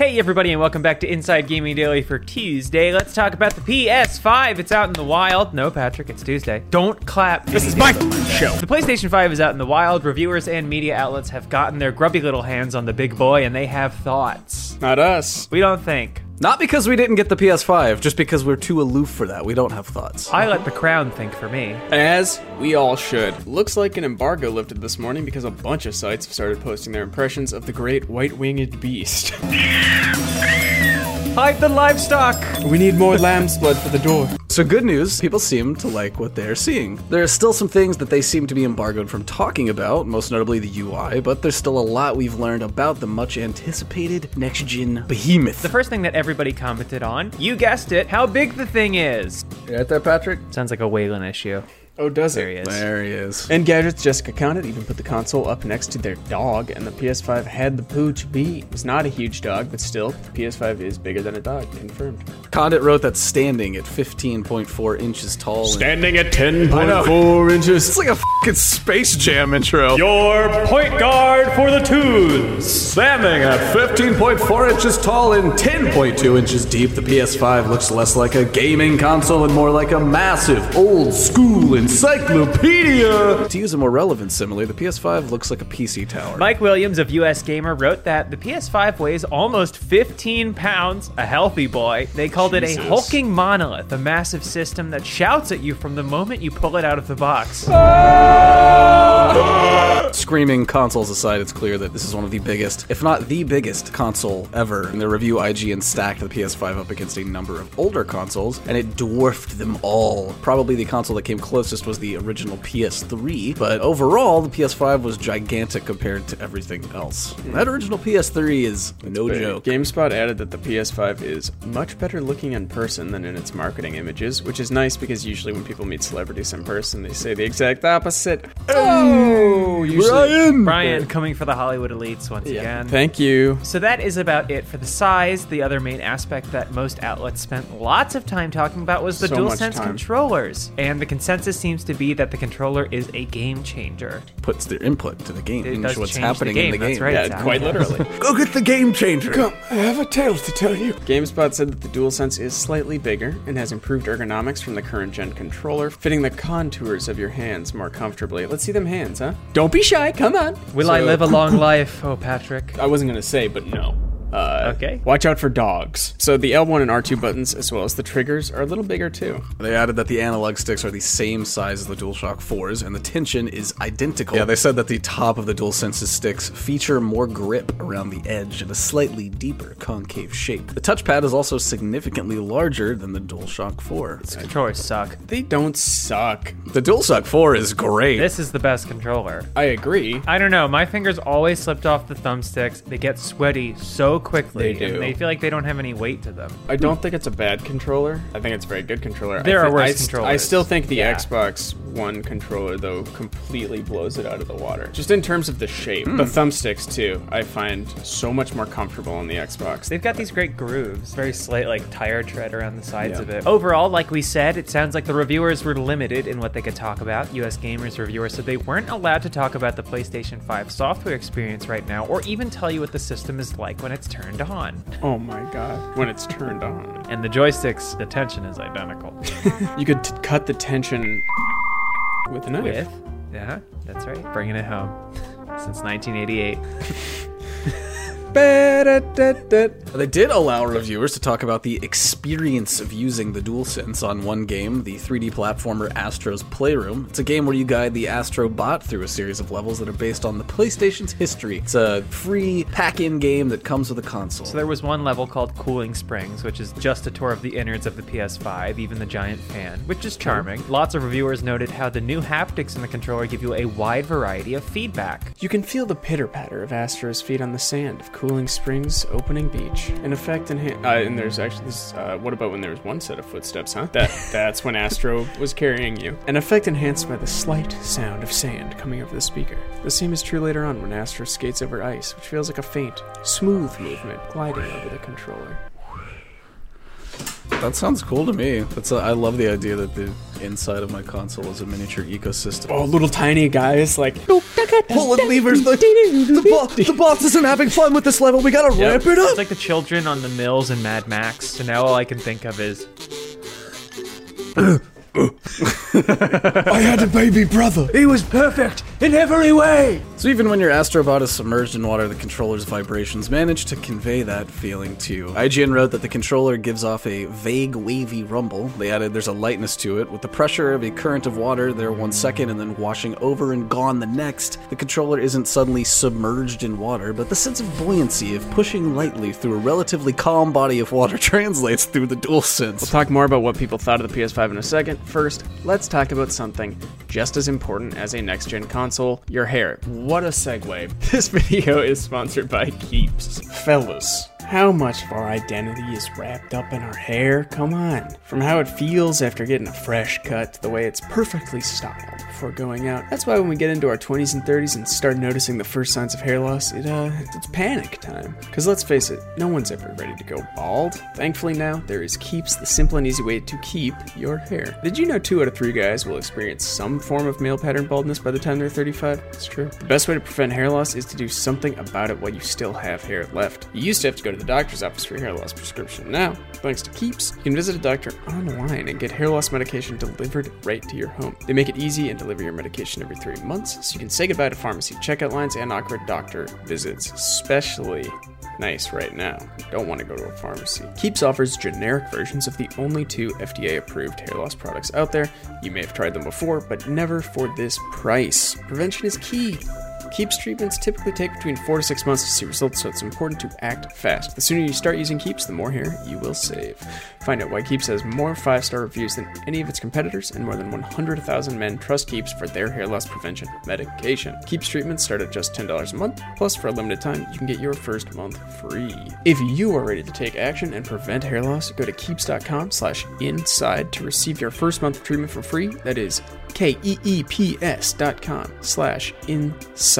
Hey, everybody, and welcome back to Inside Gaming Daily for Tuesday. Let's talk about the PS5. It's out in the wild. No, Patrick, it's Tuesday. Don't clap. This is my show. The PlayStation 5 is out in the wild. Reviewers and media outlets have gotten their grubby little hands on the big boy, and they have thoughts. Not us. We don't think. Not because we didn't get the PS5, just because we're too aloof for that. We don't have thoughts. I let the crown think for me. As we all should. Looks like an embargo lifted this morning because a bunch of sites have started posting their impressions of the great white winged beast. Hide the livestock! we need more lamb's blood for the door. So good news, people seem to like what they're seeing. There are still some things that they seem to be embargoed from talking about, most notably the UI, but there's still a lot we've learned about the much anticipated next gen behemoth. The first thing that everybody commented on, you guessed it, how big the thing is. You right there, Patrick? Sounds like a Waylon issue. Oh, does There he it? is. There he is. Engadget's Jessica Conditt even put the console up next to their dog, and the PS5 had the pooch beat. It's not a huge dog, but still, the PS5 is bigger than a dog, confirmed. Conditt wrote that standing at 15.4 inches tall. and- Standing at 10.4 inches. It's like a fucking Space Jam intro. Your point guard for the Toons! Standing at 15.4 inches tall and 10.2 inches deep, the PS5 looks less like a gaming console and more like a massive, old school encyclopedia. To use a more relevant simile, the PS5 looks like a PC tower. Mike Williams of US Gamer wrote that the PS5 weighs almost 15 pounds, a healthy boy. They called it a hulking monolith, a massive system that shouts at you from the moment you pull it out of the box. Screaming consoles aside, it's clear that this is one of the biggest, if not the biggest, console ever. In their review, IGN stacked the PS5 up against a number of older consoles, and it dwarfed them all. Probably the console that came closest was the original PS3, but overall, the PS5 was gigantic compared to everything else. Hmm. That original PS3 is no Big. joke. GameSpot added that the PS5 is much better looking in person than in its marketing images, which is nice because usually when people meet celebrities in person, they say the exact opposite. Oh, oh usually. Brian coming for the Hollywood elites once Yeah. again. Thank you. So that is about it for the size. The other main aspect that most outlets spent lots of time talking about was the So much DualSense controllers. And the consensus seems to be that the controller is a game changer. Puts their input to the game, It and does what's change the happening game, in the that's game. right. Yeah, Exactly. quite literally. Go get the game changer. Come, I have a tale to tell you. GameSpot said that the DualSense is slightly bigger and has improved ergonomics from the current gen controller, fitting the contours of your hands more comfortably. Let's see them hands, huh? Don't be shy, come on. Will I live a long life? Oh, Patrick. I wasn't gonna say, but no. Uh, Okay. Watch out for dogs. So the L1 and R2 buttons, as well as the triggers, are a little bigger too. They added that the analog sticks are the same size as the DualShock 4s, and the tension is identical. Yeah, they said that the top of the DualSense's sticks feature more grip around the edge and a slightly deeper concave shape. The touchpad is also significantly larger than the DualShock 4. Controllers suck. They don't suck. The DualShock 4 is great. This is the best controller. I agree. I don't know. My fingers always slipped off the thumbsticks. They get sweaty so quickly, They do. and they feel like they don't have any weight to them. I don't think it's a bad controller. I think it's a very good controller. There I are worse I st- I still think the Yeah. Xbox One controller, though, completely blows it out of the water. Just in terms of the shape. The hmm. thumbsticks, too, I find so much more comfortable on the Xbox. They've got these great grooves, very slight, like tire tread around the sides Yeah. of it. Overall, like we said, it sounds like the reviewers were limited in what they could talk about. US Gamers reviewers said they weren't allowed to talk about the PlayStation 5 software experience right now, or even tell you what the system is like when it's turned on. Oh my god. When it's turned on. And the joysticks, the tension is identical. You could t- cut the tension with a knife. With, yeah, that's right, bringing it home since 1988. They did allow reviewers to talk about the experience of using the DualSense on one game, the 3D platformer Astro's Playroom. It's a game where you guide the Astro bot through a series of levels that are based on the PlayStation's history. It's a free pack-in game that comes with a console. So there was one level called Cooling Springs, which is just a tour of the innards of the PS5, even the giant fan, which is charming. Lots of reviewers noted how the new haptics in the controller give you a wide variety of feedback. You can feel the pitter patter of Astro's feet on the sand of Cooling Springs opening beach. In effect, enhan- uh, and there's actually this. Uh, what about when there was one set of footsteps? Huh? That that's when Astro was carrying you. An effect enhanced by the slight sound of sand coming over the speaker. The same is true later on when Astro skates over ice, which feels like a faint, smooth movement gliding over the controller. That sounds cool to me. That's a, I love the idea that the inside of my console is a miniature ecosystem. Oh, little tiny guys like Pulling levers, the, the, boss, the boss isn't having fun with this level. We gotta ramp it up. It's like the children on the mills in Mad Max. So now all I can think of is I had a baby brother. He was perfect in every way. So even when your Astrobot is submerged in water, the controller's vibrations manage to convey that feeling too. IGN wrote that the controller gives off a vague, wavy rumble. They added there's a lightness to it. With the pressure of a current of water there one second and then washing over and gone the next, the controller isn't suddenly submerged in water, but the sense of buoyancy of pushing lightly through a relatively calm body of water translates through the DualSense. We'll talk more about what people thought of the PS5 in a second. First, let's talk about something just as important as a next gen console your hair. What a segue. This video is sponsored by Keeps. Fellas, how much of our identity is wrapped up in our hair? Come on. From how it feels after getting a fresh cut to the way it's perfectly styled before going out. That's why when we get into our 20s and 30s and start noticing the first signs of hair loss, it uh it's panic time. Cuz let's face it, no one's ever ready to go bald. Thankfully now there is Keeps, the simple and easy way to keep your hair. Did you know 2 out of 3 guys will experience some form of male pattern baldness by the time they're 35? It's true. The best way to prevent hair loss is to do something about it while you still have hair left. You used to have to go to the doctor's office for hair loss prescription. Now, thanks to Keeps, you can visit a doctor online and get hair loss medication delivered right to your home. They make it easy and deliver your medication every three months, so you can say goodbye to pharmacy checkout lines and awkward doctor visits, especially nice right now. Don't want to go to a pharmacy. Keeps offers generic versions of the only two FDA approved hair loss products out there. You may have tried them before, but never for this price. Prevention is key. Keeps treatments typically take between four to six months to see results, so it's important to act fast. The sooner you start using Keeps, the more hair you will save. Find out why Keeps has more five star reviews than any of its competitors, and more than 100,000 men trust Keeps for their hair loss prevention medication. Keeps treatments start at just $10 a month, plus, for a limited time, you can get your first month free. If you are ready to take action and prevent hair loss, go to keeps.com slash inside to receive your first month of treatment for free. That is K-E-E-P-S dot com slash inside.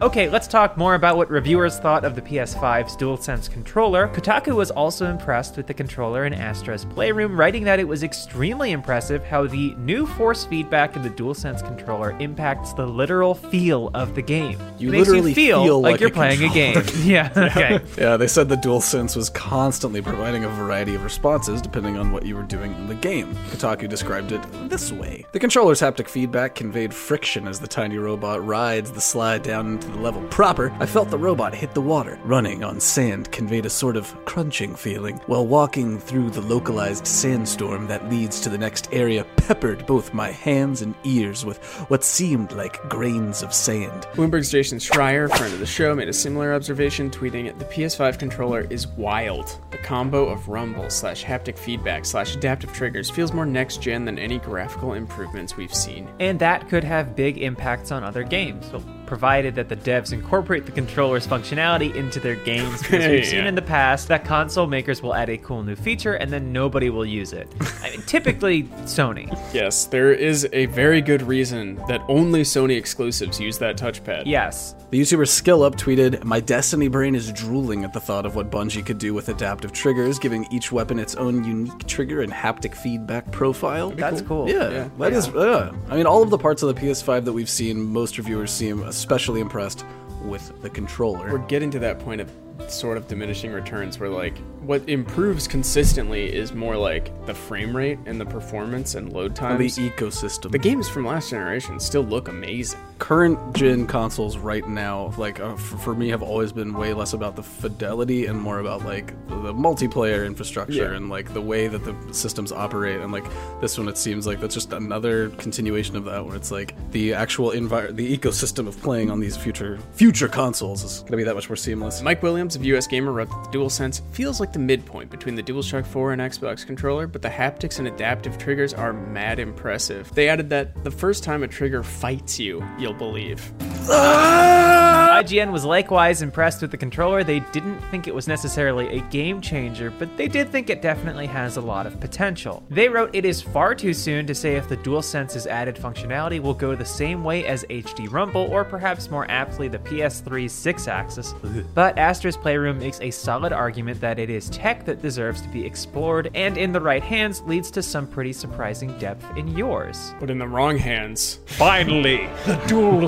Okay, let's talk more about what reviewers thought of the PS5's DualSense controller. Kotaku was also impressed with the controller in Astro's Playroom, writing that it was extremely impressive how the new force feedback in the DualSense controller impacts the literal feel of the game. You it makes literally you feel, feel like, like you're a playing a game. yeah, okay. Yeah, they said the DualSense was constantly providing a variety of responses depending on what you were doing in the game. Kotaku described it this way. The controller's haptic feedback conveyed friction as the tiny robot rides the slide down into the level proper. I felt the robot hit the water. Running on sand conveyed a sort of crunching feeling, while walking through the localized sandstorm that leads to the next area peppered both my hands and ears with what seemed like grains of sand. Bloomberg's Jason Schreier, friend of the show, made a similar observation, tweeting, "The PS5 controller is wild. The combo of rumble slash haptic feedback slash adaptive triggers feels more next gen than any graphical improvements we've seen." And that could have big impacts on other games, well, provided that the devs incorporate the controller's functionality into their games. Because we've seen in the past that console makers will add a cool new feature and then nobody will use it. I mean, typically Sony. Yes, there is a very good reason that only Sony exclusives use that touchpad. Yes. The YouTuber SkillUp tweeted, My Destiny brain is drooling at the thought of what Bungie could do with adaptive triggers, giving each weapon its own unique trigger and haptic feedback profile. That's cool. Yeah, Yeah. that is. Yeah. I mean, all of the parts of the PS5 that we've seen, most reviewers seem especially impressed with the controller. We're getting to that point of sort of diminishing returns where like what improves consistently is more like the frame rate and the performance and load times. the ecosystem. the games from last generation still look amazing. current gen consoles right now, like uh, for, for me, have always been way less about the fidelity and more about like the multiplayer infrastructure Yeah. and like the way that the systems operate. And like this one, it seems like that's just another continuation of that, where it's like the actual envir- the ecosystem of playing on these future future consoles is gonna be that much more seamless. Mike Williams of US Gamer wrote that the DualSense feels like the midpoint between the DualShock 4 and Xbox controller, but the haptics and adaptive triggers are mad impressive. They added that the first time a trigger fights you, you'll believe. Ah! IGN was likewise impressed with the controller. They didn't think it was necessarily a game changer, but they did think it definitely has a lot of potential. They wrote, It is far too soon to say if the DualSense's added functionality will go the same way as HD Rumble, or perhaps more aptly the PS3's 6 axis. But Astro's Playroom makes a solid argument that it is tech that deserves to be explored, and in the right hands leads to some pretty surprising depth in yours. But in the wrong hands, Finally, the Dual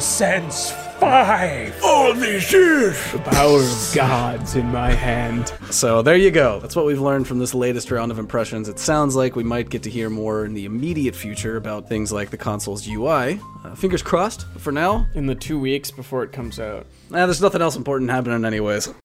Sense 5! All these years! the power of God's in my hand. So there you go. That's what we've learned from this latest round of impressions. It sounds like we might get to hear more in the immediate future about things like the console's UI. Uh, fingers crossed. But for now, In the two weeks before it comes out. eh, there's nothing else important happening anyways.